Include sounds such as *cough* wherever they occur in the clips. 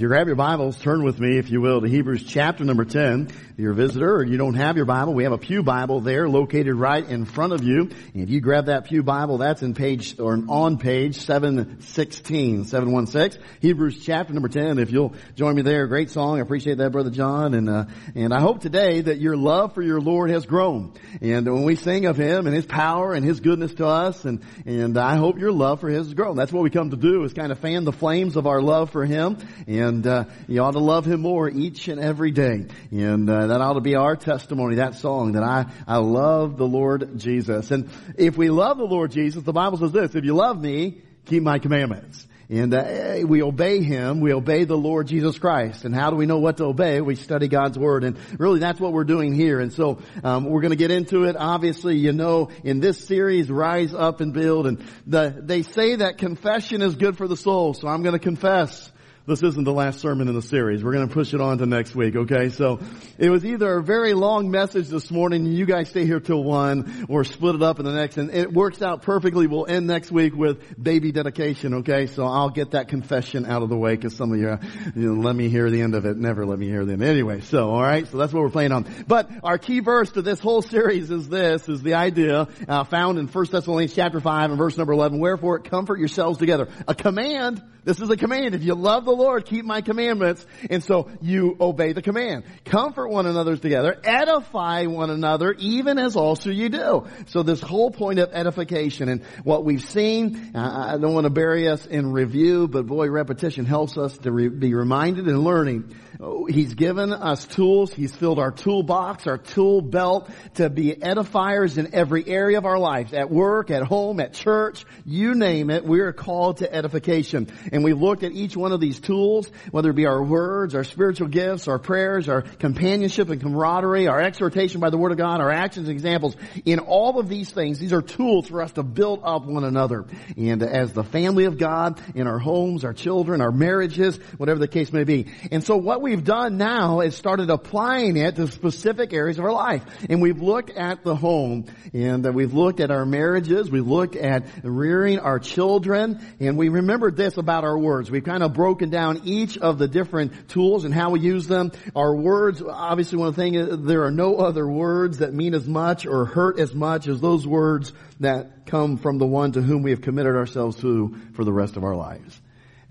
you grab your Bibles, turn with me, if you will, to Hebrews chapter number 10. If you're a visitor or you don't have your Bible, we have a Pew Bible there located right in front of you. And if you grab that Pew Bible, that's in page, or on page 716, 716, Hebrews chapter number 10. If you'll join me there, great song. I appreciate that, Brother John. And, uh, and I hope today that your love for your Lord has grown. And when we sing of Him and His power and His goodness to us, and, and I hope your love for His has grown. That's what we come to do, is kind of fan the flames of our love for Him. And and uh, you ought to love Him more each and every day. And uh, that ought to be our testimony. That song that I I love the Lord Jesus. And if we love the Lord Jesus, the Bible says this: If you love Me, keep My commandments. And uh, we obey Him. We obey the Lord Jesus Christ. And how do we know what to obey? We study God's Word. And really that's what we're doing here. And so um, we're going to get into it. Obviously, you know, in this series, Rise Up and Build. And the, they say that confession is good for the soul. So I'm going to confess this isn't the last sermon in the series. We're going to push it on to next week, okay? So it was either a very long message this morning you guys stay here till one or split it up in the next and it works out perfectly. We'll end next week with baby dedication, okay? So I'll get that confession out of the way because some of you, you know, let me hear the end of it. Never let me hear the end. Anyway, so alright, so that's what we're playing on. But our key verse to this whole series is this, is the idea uh, found in 1 Thessalonians chapter 5 and verse number 11. Wherefore comfort yourselves together. A command this is a command. If you love the Lord, keep my commandments. And so you obey the command. Comfort one another together. Edify one another, even as also you do. So this whole point of edification and what we've seen, I don't want to bury us in review, but boy, repetition helps us to re- be reminded and learning oh, He's given us tools. He's filled our toolbox, our tool belt to be edifiers in every area of our lives. At work, at home, at church, you name it, we are called to edification. And we looked at each one of these tools, whether it be our words, our spiritual gifts, our prayers, our companionship and camaraderie, our exhortation by the Word of God, our actions and examples. In all of these things, these are tools for us to build up one another. And as the family of God, in our homes, our children, our marriages, whatever the case may be. And so what we we've done now is started applying it to specific areas of our life. And we've looked at the home and we've looked at our marriages. We've looked at rearing our children and we remembered this about our words. We've kind of broken down each of the different tools and how we use them. Our words, obviously one thing is there are no other words that mean as much or hurt as much as those words that come from the one to whom we have committed ourselves to for the rest of our lives.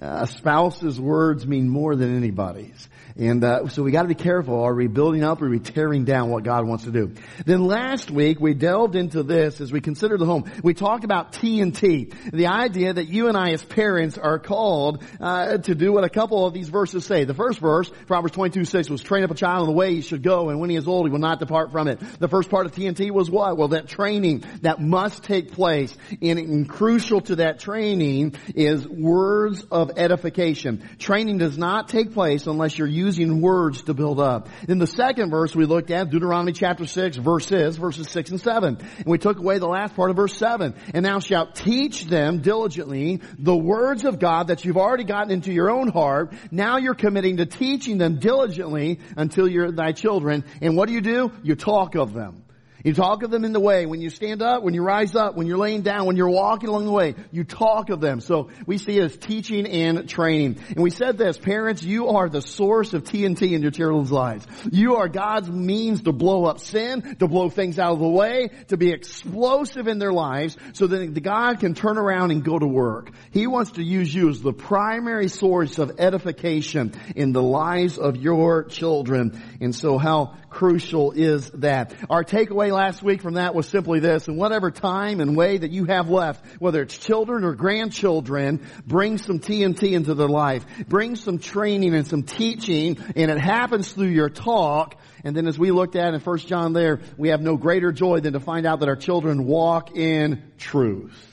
Uh, a spouse's words mean more than anybody's. And uh, so we got to be careful. Are we building up or are we tearing down what God wants to do? Then last week we delved into this as we considered the home. We talked about T&T, the idea that you and I as parents are called uh, to do what a couple of these verses say. The first verse, Proverbs 22, 6, was train up a child in the way he should go, and when he is old, he will not depart from it. The first part of T&T was what? Well, that training that must take place, and, and crucial to that training is words of edification. Training does not take place unless you're using using words to build up. In the second verse we looked at, Deuteronomy chapter 6, verses, verses 6 and 7. And we took away the last part of verse 7. And thou shalt teach them diligently the words of God that you've already gotten into your own heart. Now you're committing to teaching them diligently until you're thy children. And what do you do? You talk of them. You talk of them in the way. When you stand up, when you rise up, when you're laying down, when you're walking along the way, you talk of them. So we see it as teaching and training. And we said this, parents, you are the source of T&T in your children's lives. You are God's means to blow up sin, to blow things out of the way, to be explosive in their lives so that God can turn around and go to work. He wants to use you as the primary source of edification in the lives of your children. And so how crucial is that? Our takeaway last week from that was simply this, in whatever time and way that you have left, whether it's children or grandchildren, bring some T&T into their life. Bring some training and some teaching, and it happens through your talk, and then as we looked at in 1 John there, we have no greater joy than to find out that our children walk in truth.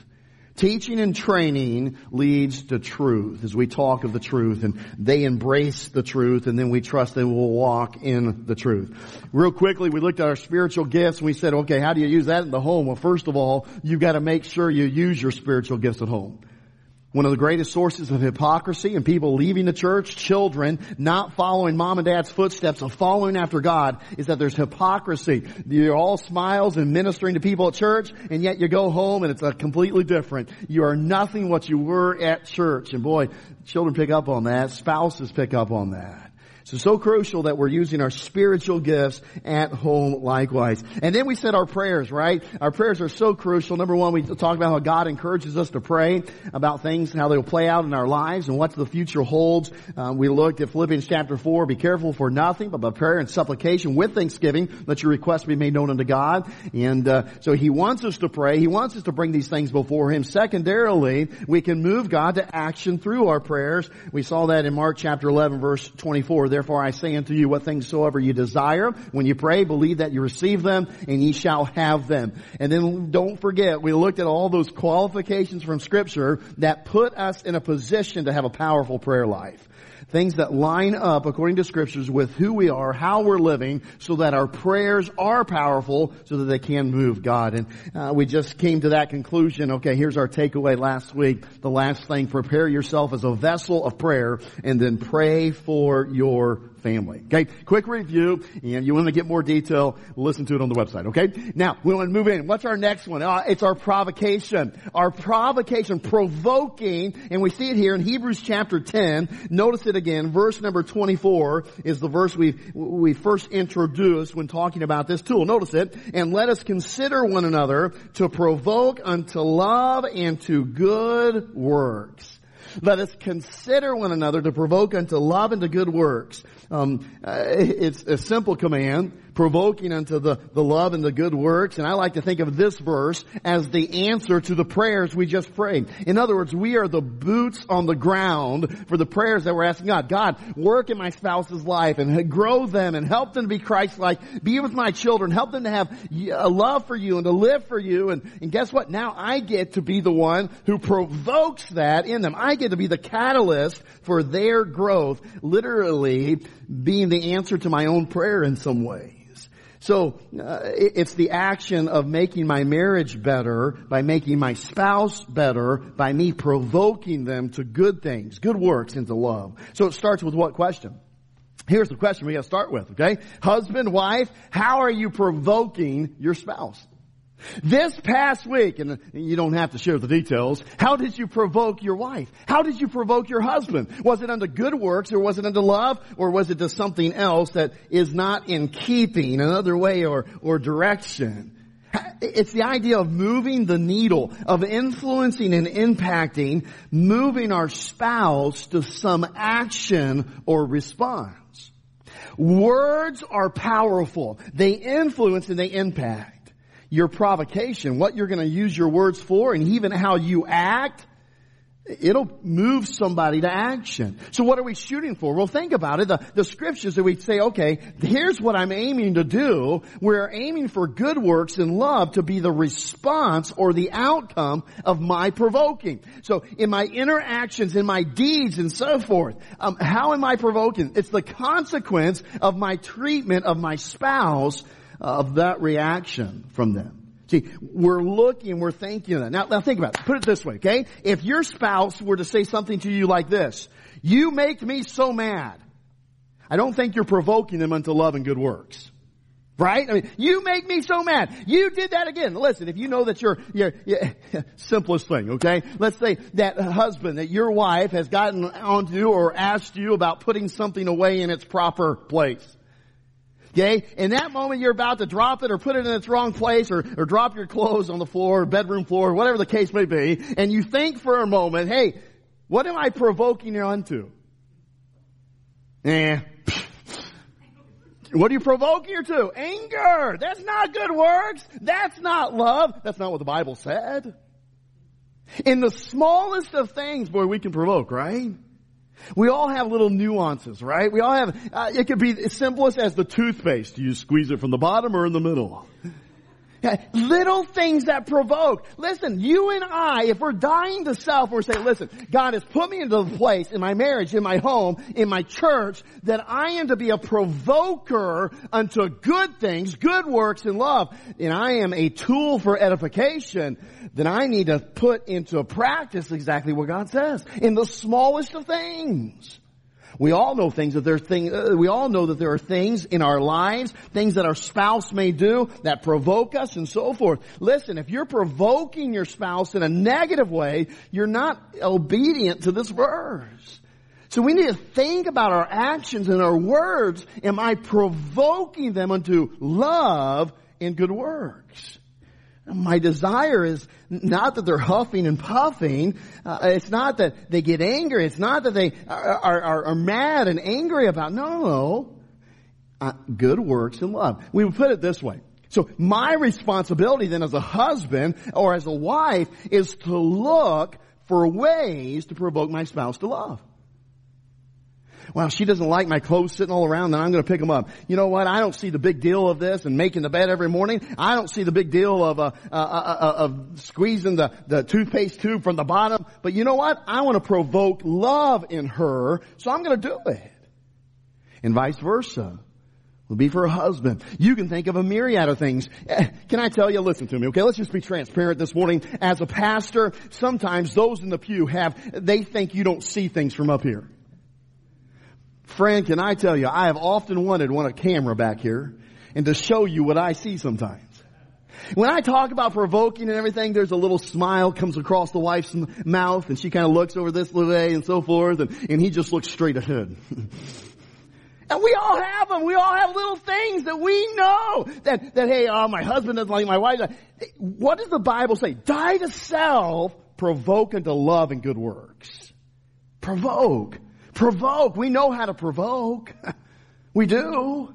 Teaching and training leads to truth as we talk of the truth and they embrace the truth and then we trust they will walk in the truth. Real quickly, we looked at our spiritual gifts and we said, okay, how do you use that in the home? Well, first of all, you've got to make sure you use your spiritual gifts at home. One of the greatest sources of hypocrisy and people leaving the church, children not following mom and dad's footsteps of following after God is that there's hypocrisy. You're all smiles and ministering to people at church and yet you go home and it's a completely different. You are nothing what you were at church. And boy, children pick up on that. Spouses pick up on that. So, so crucial that we're using our spiritual gifts at home likewise. And then we said our prayers, right? Our prayers are so crucial. Number one, we talked about how God encourages us to pray about things and how they'll play out in our lives and what the future holds. Um, we looked at Philippians chapter 4, be careful for nothing, but by prayer and supplication with thanksgiving, let your requests be made known unto God. And uh, so He wants us to pray. He wants us to bring these things before Him. Secondarily, we can move God to action through our prayers. We saw that in Mark chapter 11, verse 24 Therefore I say unto you, what things soever you desire, when you pray, believe that you receive them, and ye shall have them. And then don't forget, we looked at all those qualifications from scripture that put us in a position to have a powerful prayer life things that line up according to scriptures with who we are, how we're living, so that our prayers are powerful, so that they can move God. And uh, we just came to that conclusion. Okay, here's our takeaway last week. The last thing, prepare yourself as a vessel of prayer, and then pray for your family. Okay, quick review, and you want to get more detail, listen to it on the website. Okay, now we want to move in. What's our next one? Uh, it's our provocation. Our provocation, provoking, and we see it here in Hebrews chapter 10. Notice it again. Verse number 24 is the verse we we first introduced when talking about this tool. Notice it, and let us consider one another to provoke unto love and to good works. Let us consider one another to provoke unto love and to good works. Um, uh, it's a simple command, provoking unto the, the love and the good works. And I like to think of this verse as the answer to the prayers we just prayed. In other words, we are the boots on the ground for the prayers that we're asking God. God, work in my spouse's life and grow them and help them to be Christ-like. Be with my children. Help them to have a love for you and to live for you. And, and guess what? Now I get to be the one who provokes that in them. I get to be the catalyst for their growth. Literally, being the answer to my own prayer in some ways. So uh, it's the action of making my marriage better by making my spouse better by me provoking them to good things, good works, into love. So it starts with what question? Here's the question we got to start with, okay? Husband, wife, how are you provoking your spouse? This past week, and you don't have to share the details, how did you provoke your wife? How did you provoke your husband? Was it unto good works or was it unto love or was it to something else that is not in keeping, another way or, or direction? It's the idea of moving the needle, of influencing and impacting, moving our spouse to some action or response. Words are powerful. They influence and they impact your provocation, what you're going to use your words for, and even how you act, it'll move somebody to action. So what are we shooting for? Well, think about it. The, the scriptures that we say, okay, here's what I'm aiming to do. We're aiming for good works and love to be the response or the outcome of my provoking. So in my interactions, in my deeds and so forth, um, how am I provoking? It's the consequence of my treatment of my spouse of that reaction from them. See, we're looking, we're thinking that. Now, now think about it. Put it this way, okay? If your spouse were to say something to you like this, you make me so mad. I don't think you're provoking them unto love and good works. Right? I mean, you make me so mad. You did that again. Listen, if you know that your, your, your *laughs* simplest thing, okay? Let's say that husband, that your wife has gotten onto you or asked you about putting something away in its proper place. Okay? In that moment you're about to drop it or put it in its wrong place or, or drop your clothes on the floor, bedroom floor, whatever the case may be, and you think for a moment, hey, what am I provoking you unto? Eh. What are you provoking her to? Anger. That's not good works. That's not love. That's not what the Bible said. In the smallest of things, boy, we can provoke, right? We all have little nuances, right? We all have, uh, it could be as simplest as the toothpaste. Do you squeeze it from the bottom or in the middle? Little things that provoke. Listen, you and I, if we're dying to self, we're saying, listen, God has put me into the place in my marriage, in my home, in my church, that I am to be a provoker unto good things, good works and love, and I am a tool for edification, then I need to put into practice exactly what God says in the smallest of things. We all know things that there thing, uh, we all know that there are things in our lives, things that our spouse may do that provoke us and so forth. Listen, if you're provoking your spouse in a negative way, you're not obedient to this verse. So we need to think about our actions and our words. Am I provoking them unto love and good works? My desire is not that they're huffing and puffing. Uh, it's not that they get angry. It's not that they are, are, are mad and angry about. No, no. Uh, good works and love. We would put it this way. So my responsibility then as a husband or as a wife is to look for ways to provoke my spouse to love well, she doesn't like my clothes sitting all around, then I'm going to pick them up. You know what? I don't see the big deal of this and making the bed every morning. I don't see the big deal of, uh, uh, uh, uh, of squeezing the, the toothpaste tube from the bottom. But you know what? I want to provoke love in her, so I'm going to do it. And vice versa will be for a husband. You can think of a myriad of things. Eh, can I tell you, listen to me, okay? Let's just be transparent this morning. As a pastor, sometimes those in the pew have, they think you don't see things from up here. Friend, can I tell you, I have often wanted one a camera back here and to show you what I see sometimes. When I talk about provoking and everything, there's a little smile comes across the wife's mouth and she kind of looks over this way and so forth and, and he just looks straight ahead. *laughs* And we all have them. We all have little things that we know that, that hey, oh, my husband doesn't like my wife. What does the Bible say? Die to self, provoke unto love and good works. Provoke. Provoke. We know how to provoke. *laughs* we do.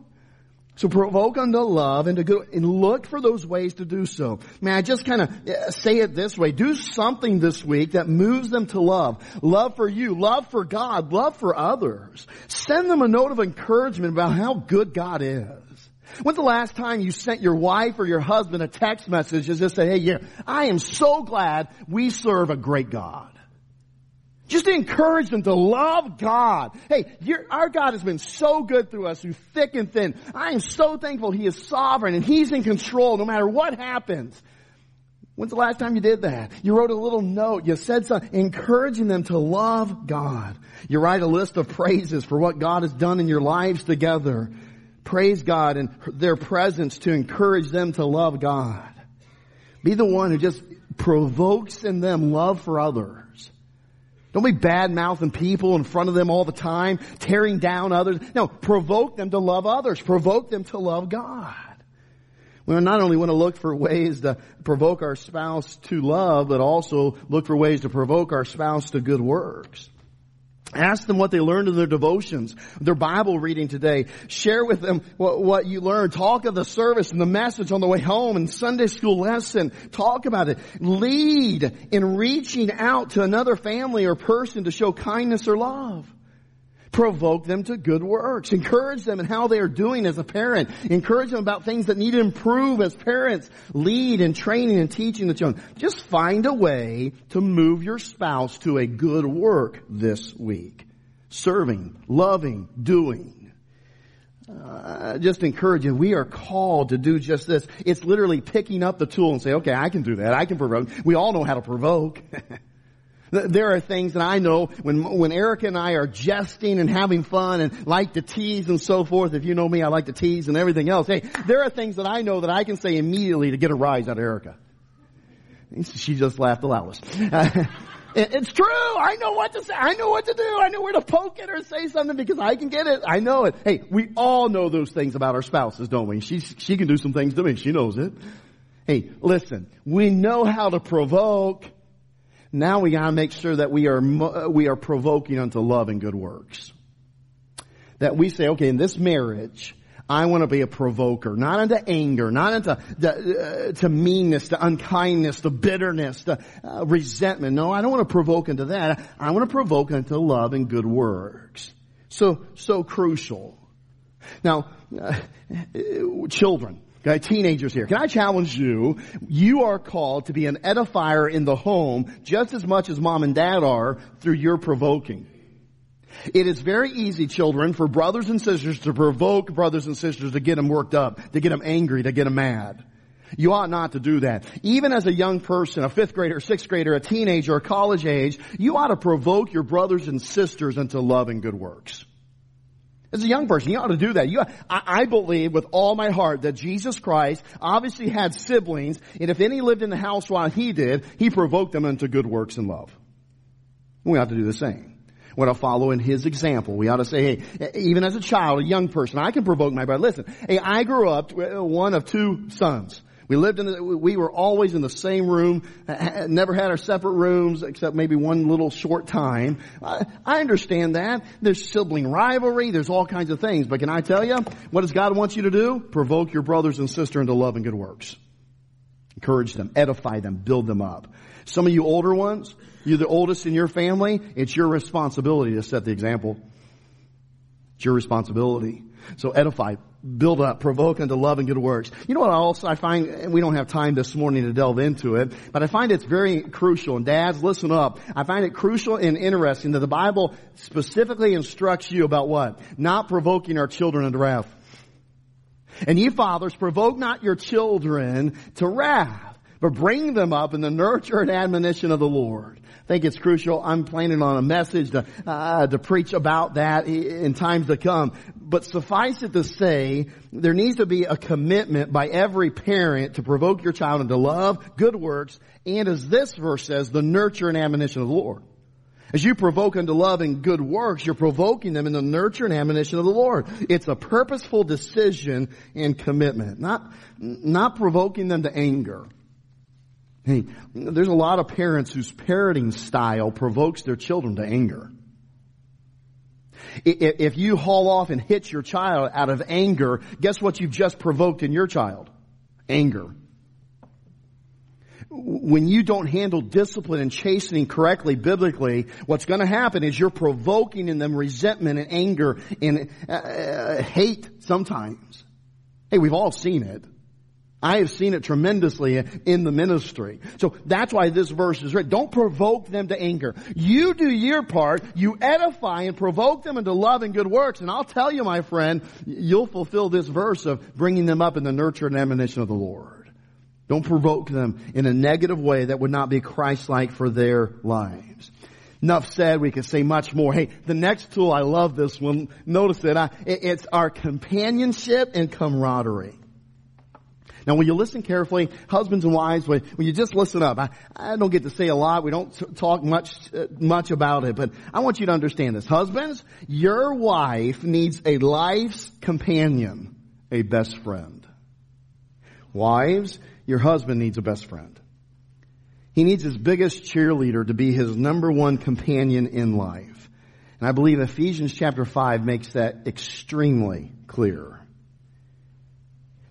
So provoke unto love and to go and look for those ways to do so. May I just kind of uh, say it this way. Do something this week that moves them to love. Love for you, love for God, love for others. Send them a note of encouragement about how good God is. When's the last time you sent your wife or your husband a text message and just say, hey, yeah, I am so glad we serve a great God. Just encourage them to love God. Hey, our God has been so good through us through thick and thin. I am so thankful He is sovereign and He's in control no matter what happens. When's the last time you did that? You wrote a little note. You said something, encouraging them to love God. You write a list of praises for what God has done in your lives together. Praise God and their presence to encourage them to love God. Be the one who just provokes in them love for others. Don't be bad mouthing people in front of them all the time, tearing down others. No, provoke them to love others. Provoke them to love God. We not only want to look for ways to provoke our spouse to love, but also look for ways to provoke our spouse to good works. Ask them what they learned in their devotions, their Bible reading today. Share with them what, what, you learned. Talk of the service and the message on the way home and Sunday school lesson. Talk about it. Lead in reaching out to another family or person to show kindness or love. Provoke them to good works. Encourage them in how they are doing as a parent. Encourage them about things that need to improve as parents. Lead in training and teaching the children. Just find a way to move your spouse to a good work this week. Serving, loving, doing. Uh, just encourage you. We are called to do just this. It's literally picking up the tool and say, okay, I can do that. I can provoke. We all know how to provoke. *laughs* There are things that I know when, when Erica and I are jesting and having fun and like to tease and so forth. If you know me, I like to tease and everything else. Hey, there are things that I know that I can say immediately to get a rise out of Erica. She just laughed the loudest. *laughs* it's true. I know what to say. I know what to do. I know where to poke it or say something because I can get it. I know it. Hey, we all know those things about our spouses, don't we? She, she can do some things to me. She knows it. Hey, listen, we know how to provoke. Now we gotta make sure that we are, we are provoking unto love and good works. That we say, okay, in this marriage, I want to be a provoker, not unto anger, not into uh, to meanness, to unkindness, to bitterness, to uh, resentment. No, I don't want to provoke into that. I want to provoke into love and good works. So, so crucial. Now, uh, children, Okay, teenagers here. Can I challenge you? You are called to be an edifier in the home just as much as mom and dad are through your provoking. It is very easy, children, for brothers and sisters to provoke brothers and sisters to get them worked up, to get them angry, to get them mad. You ought not to do that. Even as a young person, a fifth grader, sixth grader, a teenager, a college age, you ought to provoke your brothers and sisters into love and good works. As a young person, you ought to do that. You, I, I believe with all my heart that Jesus Christ obviously had siblings, and if any lived in the house while he did, he provoked them into good works and love. We ought to do the same. We ought to follow in his example. We ought to say, hey, even as a child, a young person, I can provoke my brother. Listen, hey, I grew up uh, one of two sons. We lived in the, we were always in the same room, never had our separate rooms except maybe one little short time. I, I understand that. There's sibling rivalry, there's all kinds of things, but can I tell you, what does God want you to do? Provoke your brothers and sisters into love and good works. Encourage them, edify them, build them up. Some of you older ones, you're the oldest in your family, it's your responsibility to set the example. It's your responsibility. So edify, build up, provoke unto love and good works. You know what else I find, we don't have time this morning to delve into it, but I find it's very crucial, and dads, listen up. I find it crucial and interesting that the Bible specifically instructs you about what? Not provoking our children into wrath. And ye fathers, provoke not your children to wrath, but bring them up in the nurture and admonition of the Lord. Think it's crucial. I'm planning on a message to, uh, to preach about that in times to come. But suffice it to say, there needs to be a commitment by every parent to provoke your child into love, good works, and as this verse says, the nurture and admonition of the Lord. As you provoke unto love and good works, you're provoking them in the nurture and admonition of the Lord. It's a purposeful decision and commitment, not, not provoking them to anger. Hey, there's a lot of parents whose parenting style provokes their children to anger. If you haul off and hit your child out of anger, guess what you've just provoked in your child? Anger. When you don't handle discipline and chastening correctly biblically, what's going to happen is you're provoking in them resentment and anger and uh, uh hate sometimes. Hey, we've all seen it. I have seen it tremendously in the ministry. So that's why this verse is written. Don't provoke them to anger. You do your part. You edify and provoke them into love and good works. And I'll tell you, my friend, you'll fulfill this verse of bringing them up in the nurture and admonition of the Lord. Don't provoke them in a negative way that would not be Christ-like for their lives. Enough said, we could say much more. Hey, the next tool, I love this one. Notice it. It's our companionship and camaraderie. Now when you listen carefully, husbands and wives, when, when you just listen up, I, I, don't get to say a lot, we don't talk much, uh, much about it, but I want you to understand this. Husbands, your wife needs a life's companion, a best friend. Wives, your husband needs a best friend. He needs his biggest cheerleader to be his number one companion in life. And I believe Ephesians chapter 5 makes that extremely clear.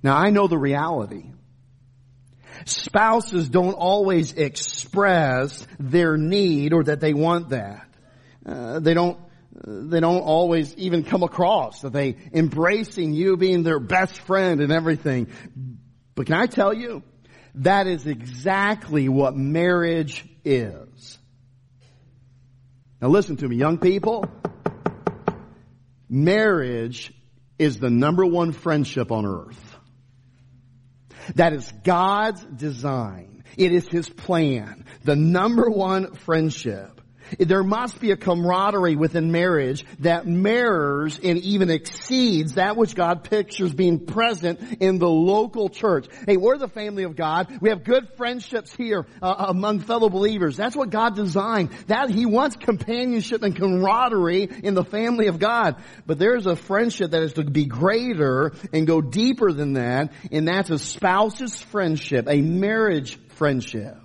Now I know the reality. Spouses don't always express their need or that they want that. Uh, they don't they don't always even come across that they embracing you being their best friend and everything. But can I tell you, that is exactly what marriage is. Now listen to me, young people. Marriage is the number one friendship on earth. That is God's design. It is His plan. The number one friendship. There must be a camaraderie within marriage that mirrors and even exceeds that which God pictures being present in the local church. Hey, we're the family of God. We have good friendships here uh, among fellow believers. That's what God designed. That He wants companionship and camaraderie in the family of God. But there's a friendship that is to be greater and go deeper than that, and that's a spouse's friendship, a marriage friendship.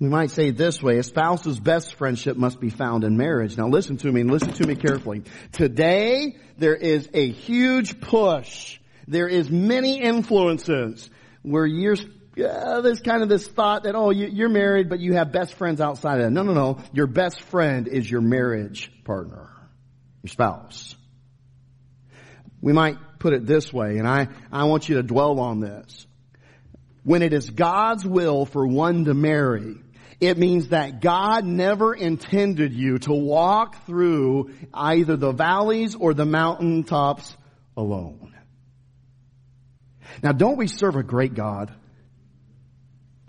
We might say it this way, a spouse's best friendship must be found in marriage. Now listen to me and listen to me carefully. Today, there is a huge push. There is many influences where uh, there's kind of this thought that, oh, you, are married, but you have best friends outside of that. No, no, no. Your best friend is your marriage partner, your spouse. We might put it this way, and I, I want you to dwell on this. When it is God's will for one to marry, it means that God never intended you to walk through either the valleys or the mountaintops alone. Now don't we serve a great God?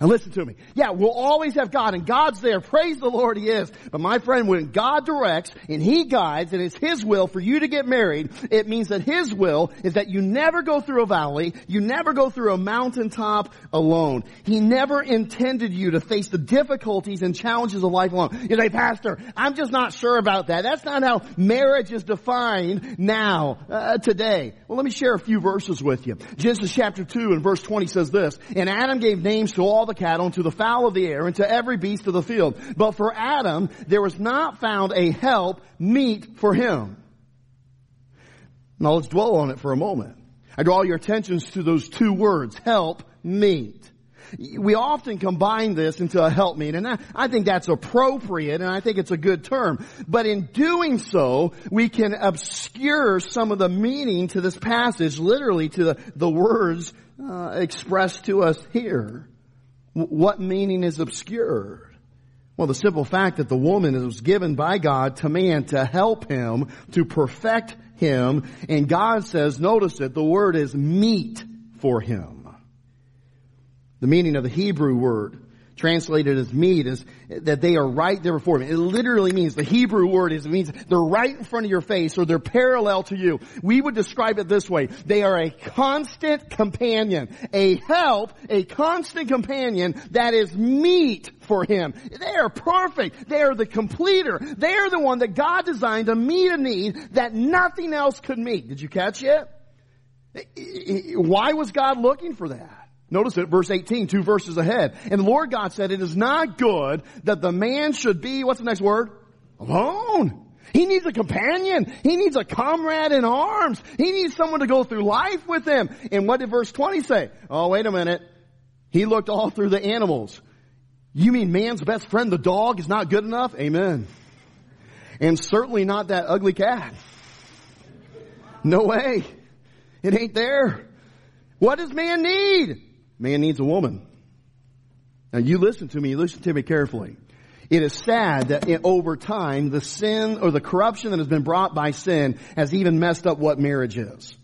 Now listen to me. Yeah, we'll always have God and God's there. Praise the Lord He is. But my friend, when God directs and He guides and it's His will for you to get married, it means that His will is that you never go through a valley, you never go through a mountaintop alone. He never intended you to face the difficulties and challenges of life alone. You say, Pastor, I'm just not sure about that. That's not how marriage is defined now, uh, today. Well, let me share a few verses with you. Genesis chapter 2 and verse 20 says this, And Adam gave names to all the cattle and to the fowl of the air and to every beast of the field. But for Adam, there was not found a help meet for him. Now let's dwell on it for a moment. I draw your attentions to those two words, help meet. We often combine this into a help meet, and I think that's appropriate, and I think it's a good term. But in doing so, we can obscure some of the meaning to this passage, literally to the, the words uh, expressed to us here. What meaning is obscured? Well, the simple fact that the woman was given by God to man to help him, to perfect him, and God says, notice it, the word is meet for him. The meaning of the Hebrew word translated as meet is that they are right there before me. It literally means, the Hebrew word is, it means they're right in front of your face or they're parallel to you. We would describe it this way. They are a constant companion, a help, a constant companion that is meet for him. They are perfect. They are the completer. They are the one that God designed to meet a need that nothing else could meet. Did you catch it? Why was God looking for that? Notice it, verse 18, two verses ahead. And the Lord God said, it is not good that the man should be, what's the next word? Alone. He needs a companion. He needs a comrade in arms. He needs someone to go through life with him. And what did verse 20 say? Oh, wait a minute. He looked all through the animals. You mean man's best friend, the dog, is not good enough? Amen. And certainly not that ugly cat. No way. It ain't there. What does man need? Man needs a woman. Now you listen to me, listen to me carefully. It is sad that over time, the sin or the corruption that has been brought by sin has even messed up what marriage is.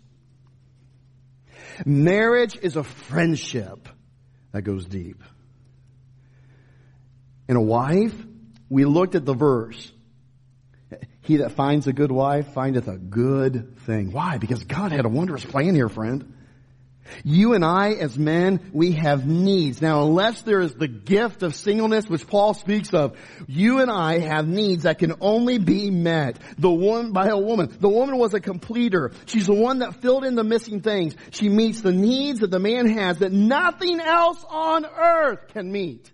Marriage is a friendship that goes deep. And a wife, we looked at the verse. He that finds a good wife findeth a good thing. Why? Because God had a wondrous plan here, friend. You and I as men, we have needs. Now unless there is the gift of singleness which Paul speaks of, you and I have needs that can only be met the one by a woman. The woman was a completer. She's the one that filled in the missing things. She meets the needs that the man has that nothing else on earth can meet.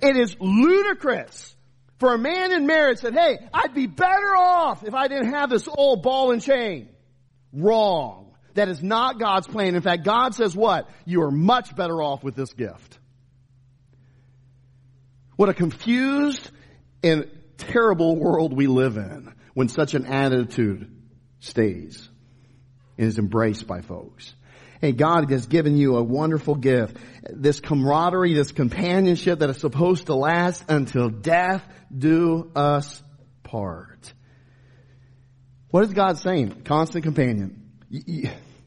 It is ludicrous for a man in marriage that, hey, I'd be better off if I didn't have this old ball and chain. Wrong. That is not God's plan. In fact, God says what? You are much better off with this gift. What a confused and terrible world we live in when such an attitude stays and is embraced by folks. Hey, God has given you a wonderful gift. This camaraderie, this companionship that is supposed to last until death do us part. What is God saying? Constant companion.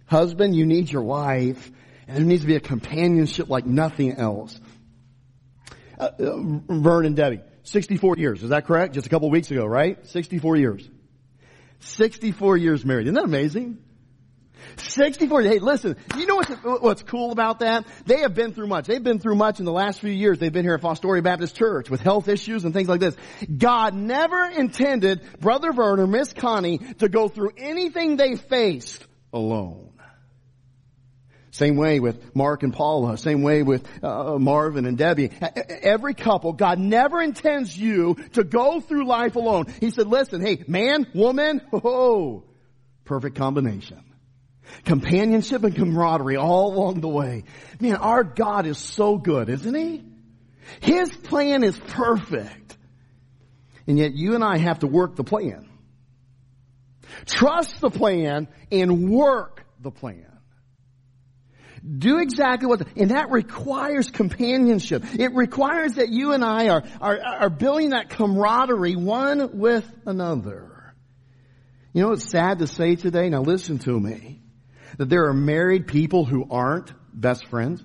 Husband, you need your wife, and there needs to be a companionship like nothing else. Uh, uh, Vern and Debbie, 64 years, is that correct? Just a couple weeks ago, right? 64 years. 64 years married. Isn't that amazing? 64. Hey, listen, you know what's, what's cool about that? They have been through much. They've been through much in the last few years. They've been here at Fostoria Baptist Church with health issues and things like this. God never intended Brother Vern or Miss Connie to go through anything they faced alone. Same way with Mark and Paula. Same way with uh, Marvin and Debbie. Every couple, God never intends you to go through life alone. He said, listen, hey, man, woman, oh, perfect combination. Companionship and camaraderie all along the way. Man, our God is so good, isn't He? His plan is perfect. And yet you and I have to work the plan. Trust the plan and work the plan. Do exactly what, and that requires companionship. It requires that you and I are, are, are building that camaraderie one with another. You know, it's sad to say today, now listen to me, that there are married people who aren't best friends.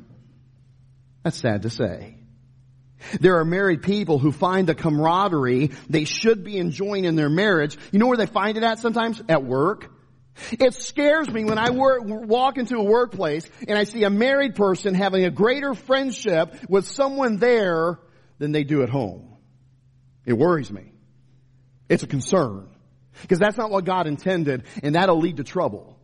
That's sad to say. There are married people who find the camaraderie they should be enjoying in their marriage. You know where they find it at sometimes? At work. It scares me when I work, walk into a workplace and I see a married person having a greater friendship with someone there than they do at home. It worries me. It's a concern. Because that's not what God intended and that'll lead to trouble.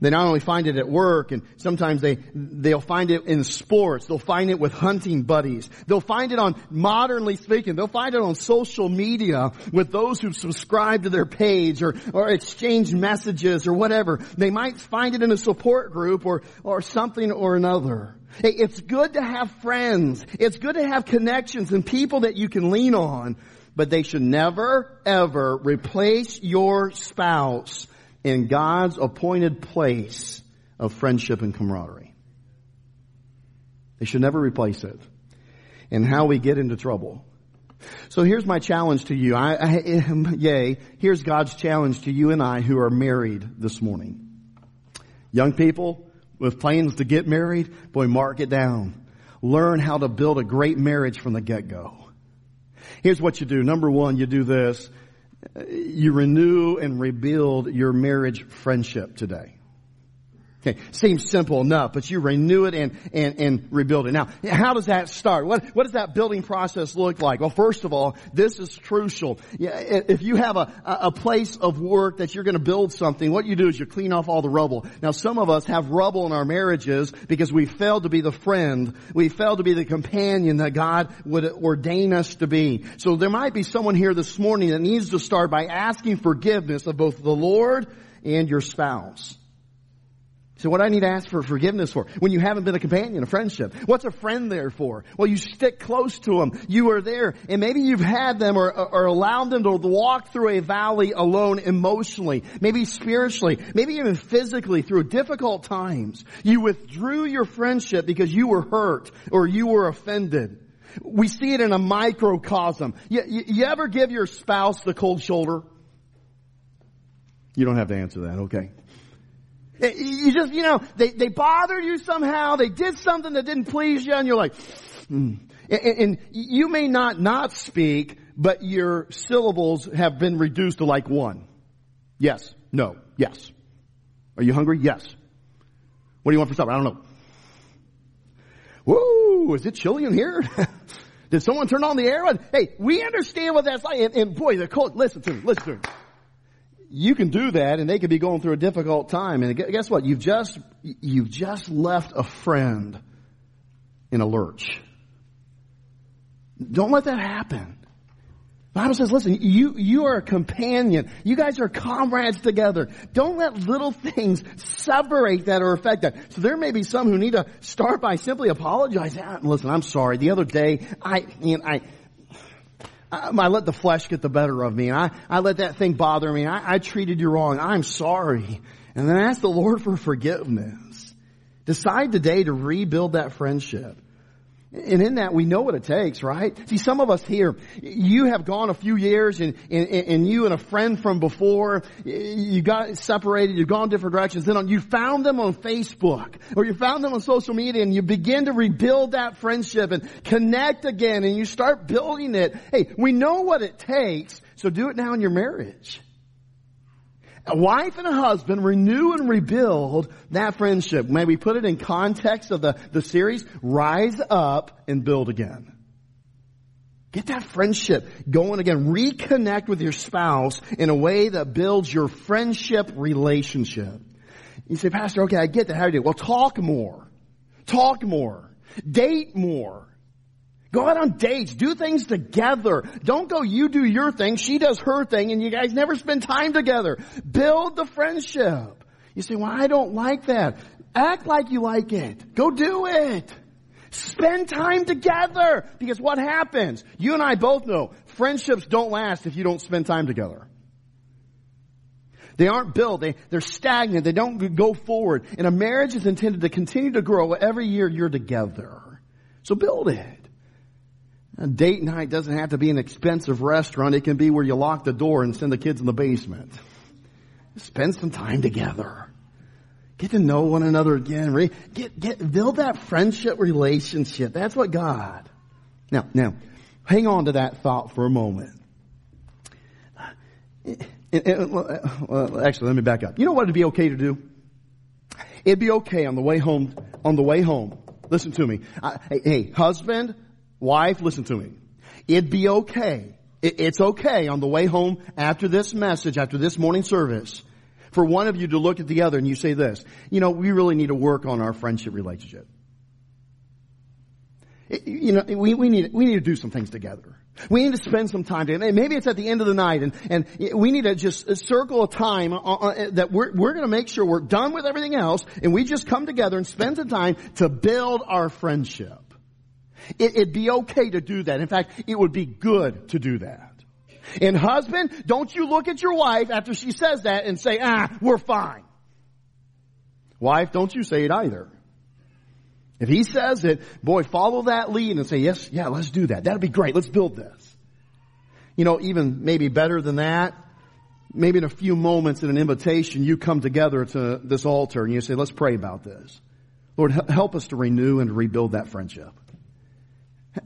They not only find it at work and sometimes they, they'll find it in sports. They'll find it with hunting buddies. They'll find it on, modernly speaking, they'll find it on social media with those who subscribe to their page or, or exchange messages or whatever. They might find it in a support group or, or something or another. It's good to have friends. It's good to have connections and people that you can lean on, but they should never ever replace your spouse in God's appointed place of friendship and camaraderie. They should never replace it. And how we get into trouble. So here's my challenge to you. I, I, *laughs* yay. Here's God's challenge to you and I who are married this morning. Young people with plans to get married, boy, mark it down. Learn how to build a great marriage from the get-go. Here's what you do. Number one, you do this you renew and rebuild your marriage friendship today. Okay, seems simple enough, but you renew it and, and, and rebuild it. Now, how does that start? What, what does that building process look like? Well, first of all, this is crucial. If you have a, a place of work that you're going to build something, what you do is you clean off all the rubble. Now, some of us have rubble in our marriages because we failed to be the friend. We failed to be the companion that God would ordain us to be. So there might be someone here this morning that needs to start by asking forgiveness of both the Lord and your spouse. So what do I need to ask for forgiveness for? When you haven't been a companion, a friendship. What's a friend there for? Well, you stick close to them. You are there. And maybe you've had them or, or allowed them to walk through a valley alone emotionally, maybe spiritually, maybe even physically through difficult times. You withdrew your friendship because you were hurt or you were offended. We see it in a microcosm. You, you, you ever give your spouse the cold shoulder? You don't have to answer that, okay? You just, you know, they, they bothered you somehow, they did something that didn't please you, and you're like, hmm. and, and you may not not speak, but your syllables have been reduced to like one. Yes, no, yes. Are you hungry? Yes. What do you want for supper? I don't know. Whoa, is it chilly in here? *laughs* Did someone turn on the air? Hey, we understand what that's like. And, and boy, the cold, listen to me, listen to me you can do that and they could be going through a difficult time. And guess what? You've just, you've just left a friend in a lurch. Don't let that happen. The Bible says, listen, you, you are a companion. You guys are comrades together. Don't let little things separate that or affect that. So there may be some who need to start by simply apologizing. Ah, listen, I'm sorry. The other day, I, know, I, I, I, let the flesh get the better of me. And I, I let that thing bother me. I, I treated you wrong. I'm sorry. And then ask the Lord for forgiveness. Decide today to rebuild that friendship. And in that, we know what it takes, right? See, some of us here, you have gone a few years and, and, and you and a friend from before, you got separated, you've gone different directions, then you found them on Facebook or you found them on social media and you begin to rebuild that friendship and connect again and you start building it. Hey, we know what it takes, so do it now in your marriage a wife and a husband renew and rebuild that friendship. May we put it in context of the, the series, rise up and build again. Get that friendship going again. Reconnect with your spouse in a way that builds your friendship relationship. You say, Pastor, okay, I get that. How do you do? Well, talk more. Talk more. Date more. Go out on dates. Do things together. Don't go you do your thing, she does her thing, and you guys never spend time together. Build the friendship. You say, well, I don't like that. Act like you like it. Go do it. Spend time together. Because what happens? You and I both know friendships don't last if you don't spend time together. They aren't built. They, they're stagnant. They don't go forward. And a marriage is intended to continue to grow every year you're together. So build it. A date night doesn't have to be an expensive restaurant. It can be where you lock the door and send the kids in the basement. Spend some time together. Get to know one another again. Get, get, build that friendship relationship. That's what God. Now, now, hang on to that thought for a moment. Uh, eh, eh, eh, well, actually, let me back up. You know what it'd be okay to do? It'd be okay on the way home, on the way home. Listen to me. hey, hey, husband, wife, listen to me. It'd be okay. it's okay on the way home after this message, after this morning service, for one of you to look at the other and you say this, you know, we really need to work on our friendship relationship. You know, we, we need, we need to do some things together. We need to spend some time together. Maybe it's at the end of the night and, and we need to just circle a time uh, uh, that we're, we're going to make sure we're done with everything else and we just come together and spend some time to build our friendship. It, it'd be okay to do that. In fact, it would be good to do that. And husband, don't you look at your wife after she says that and say, ah, we're fine. Wife, don't you say it either. If he says it, boy, follow that lead and say, yes, yeah, let's do that. That'd be great. Let's build this. You know, even maybe better than that, maybe in a few moments in an invitation, you come together to this altar and you say, let's pray about this. Lord, help us to renew and rebuild that friendship.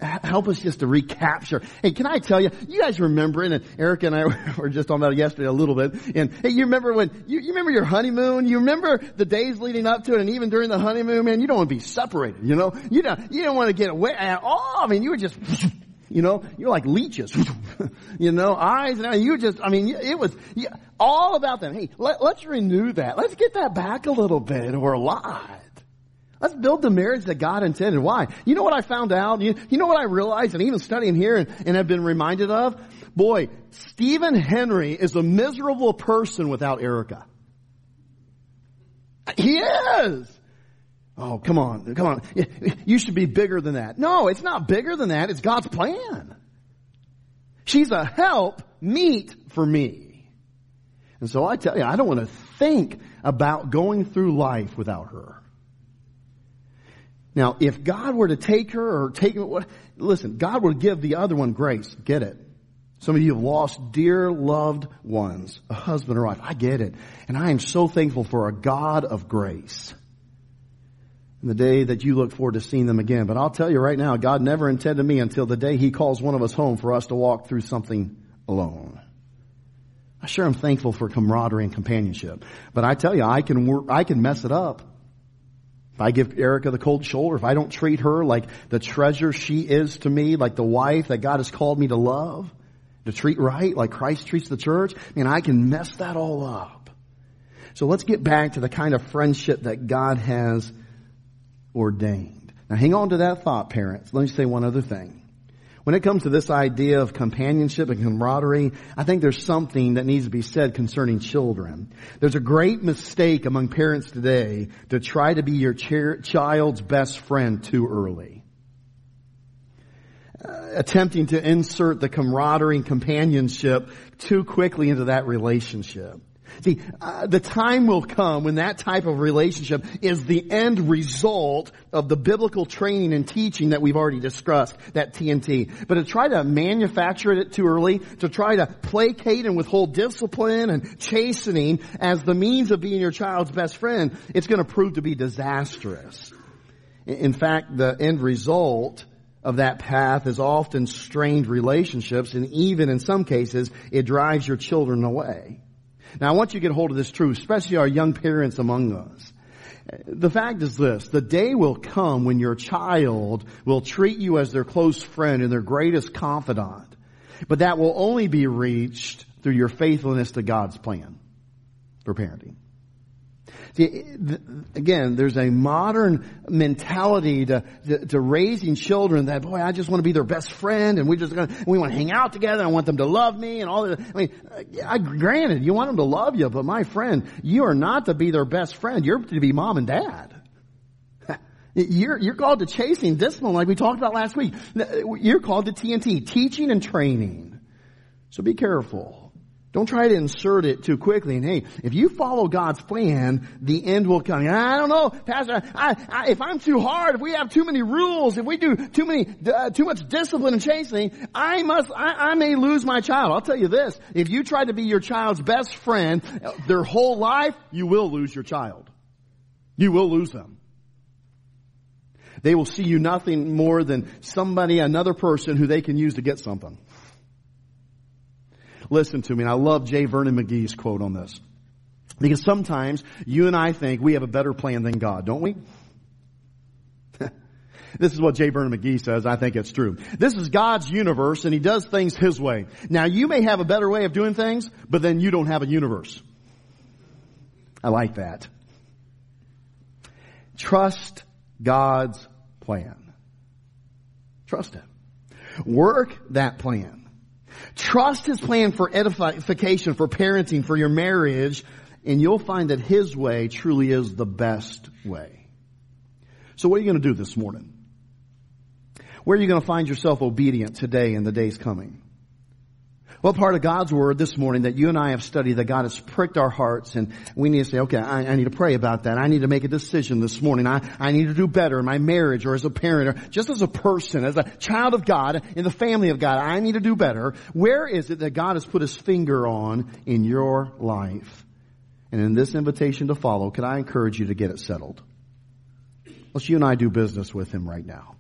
Help us just to recapture. Hey, can I tell you, you guys remember, and Erica and I *laughs* were just talking about it yesterday a little bit, and hey, you remember when, you, you remember your honeymoon? You remember the days leading up to it, and even during the honeymoon, man, you don't want to be separated, you know? You don't, you don't want to get away at all. I mean, you were just, *laughs* you know, you're like leeches, *laughs* you know, eyes, and you just, I mean, it was all about them. Hey, let, let's renew that. Let's get that back a little bit. We're alive. Let's build the marriage that God intended. Why? You know what I found out? You, you know what I realized and even studying here and, and have been reminded of? Boy, Stephen Henry is a miserable person without Erica. He is. Oh, come on, come on. You should be bigger than that. No, it's not bigger than that. It's God's plan. She's a help meet for me. And so I tell you, I don't want to think about going through life without her. Now, if God were to take her or take, listen, God would give the other one grace. Get it? Some of you have lost dear loved ones, a husband or wife. I get it. And I am so thankful for a God of grace. And the day that you look forward to seeing them again. But I'll tell you right now, God never intended me until the day He calls one of us home for us to walk through something alone. I sure am thankful for camaraderie and companionship. But I tell you, I can work, I can mess it up. If I give Erica the cold shoulder, if I don't treat her like the treasure she is to me, like the wife that God has called me to love, to treat right, like Christ treats the church, I mean, I can mess that all up. So let's get back to the kind of friendship that God has ordained. Now hang on to that thought, parents. Let me say one other thing. When it comes to this idea of companionship and camaraderie, I think there's something that needs to be said concerning children. There's a great mistake among parents today to try to be your child's best friend too early. Uh, attempting to insert the camaraderie and companionship too quickly into that relationship. See, uh, the time will come when that type of relationship is the end result of the biblical training and teaching that we've already discussed, that TNT. But to try to manufacture it too early, to try to placate and withhold discipline and chastening as the means of being your child's best friend, it's going to prove to be disastrous. In fact, the end result of that path is often strained relationships and even in some cases, it drives your children away. Now I want you to get hold of this truth, especially our young parents among us. The fact is this, the day will come when your child will treat you as their close friend and their greatest confidant. But that will only be reached through your faithfulness to God's plan for parenting. Again, there's a modern mentality to, to, to, raising children that, boy, I just want to be their best friend and we just gonna, we want to hang out together. I want them to love me and all that. I mean, I, granted, you want them to love you, but my friend, you are not to be their best friend. You're to be mom and dad. *laughs* You're, you're called to chasing discipline like we talked about last week. You're called to TNT, teaching and training. So be careful. Don't try to insert it too quickly. And hey, if you follow God's plan, the end will come. I don't know, Pastor. I, I, if I'm too hard, if we have too many rules, if we do too many, uh, too much discipline and chastening, I must, I, I may lose my child. I'll tell you this: if you try to be your child's best friend their whole life, you will lose your child. You will lose them. They will see you nothing more than somebody, another person who they can use to get something. Listen to me, and I love J. Vernon McGee's quote on this. Because sometimes you and I think we have a better plan than God, don't we? *laughs* this is what J. Vernon McGee says. I think it's true. This is God's universe and He does things His way. Now you may have a better way of doing things, but then you don't have a universe. I like that. Trust God's plan. Trust Him. Work that plan. Trust His plan for edification, for parenting, for your marriage, and you'll find that His way truly is the best way. So what are you going to do this morning? Where are you going to find yourself obedient today and the days coming? What part of God's Word this morning that you and I have studied that God has pricked our hearts and we need to say, okay, I, I, need to pray about that. I need to make a decision this morning. I, I need to do better in my marriage or as a parent or just as a person, as a child of God, in the family of God. I need to do better. Where is it that God has put His finger on in your life? And in this invitation to follow, can I encourage you to get it settled? Let's you and I do business with Him right now.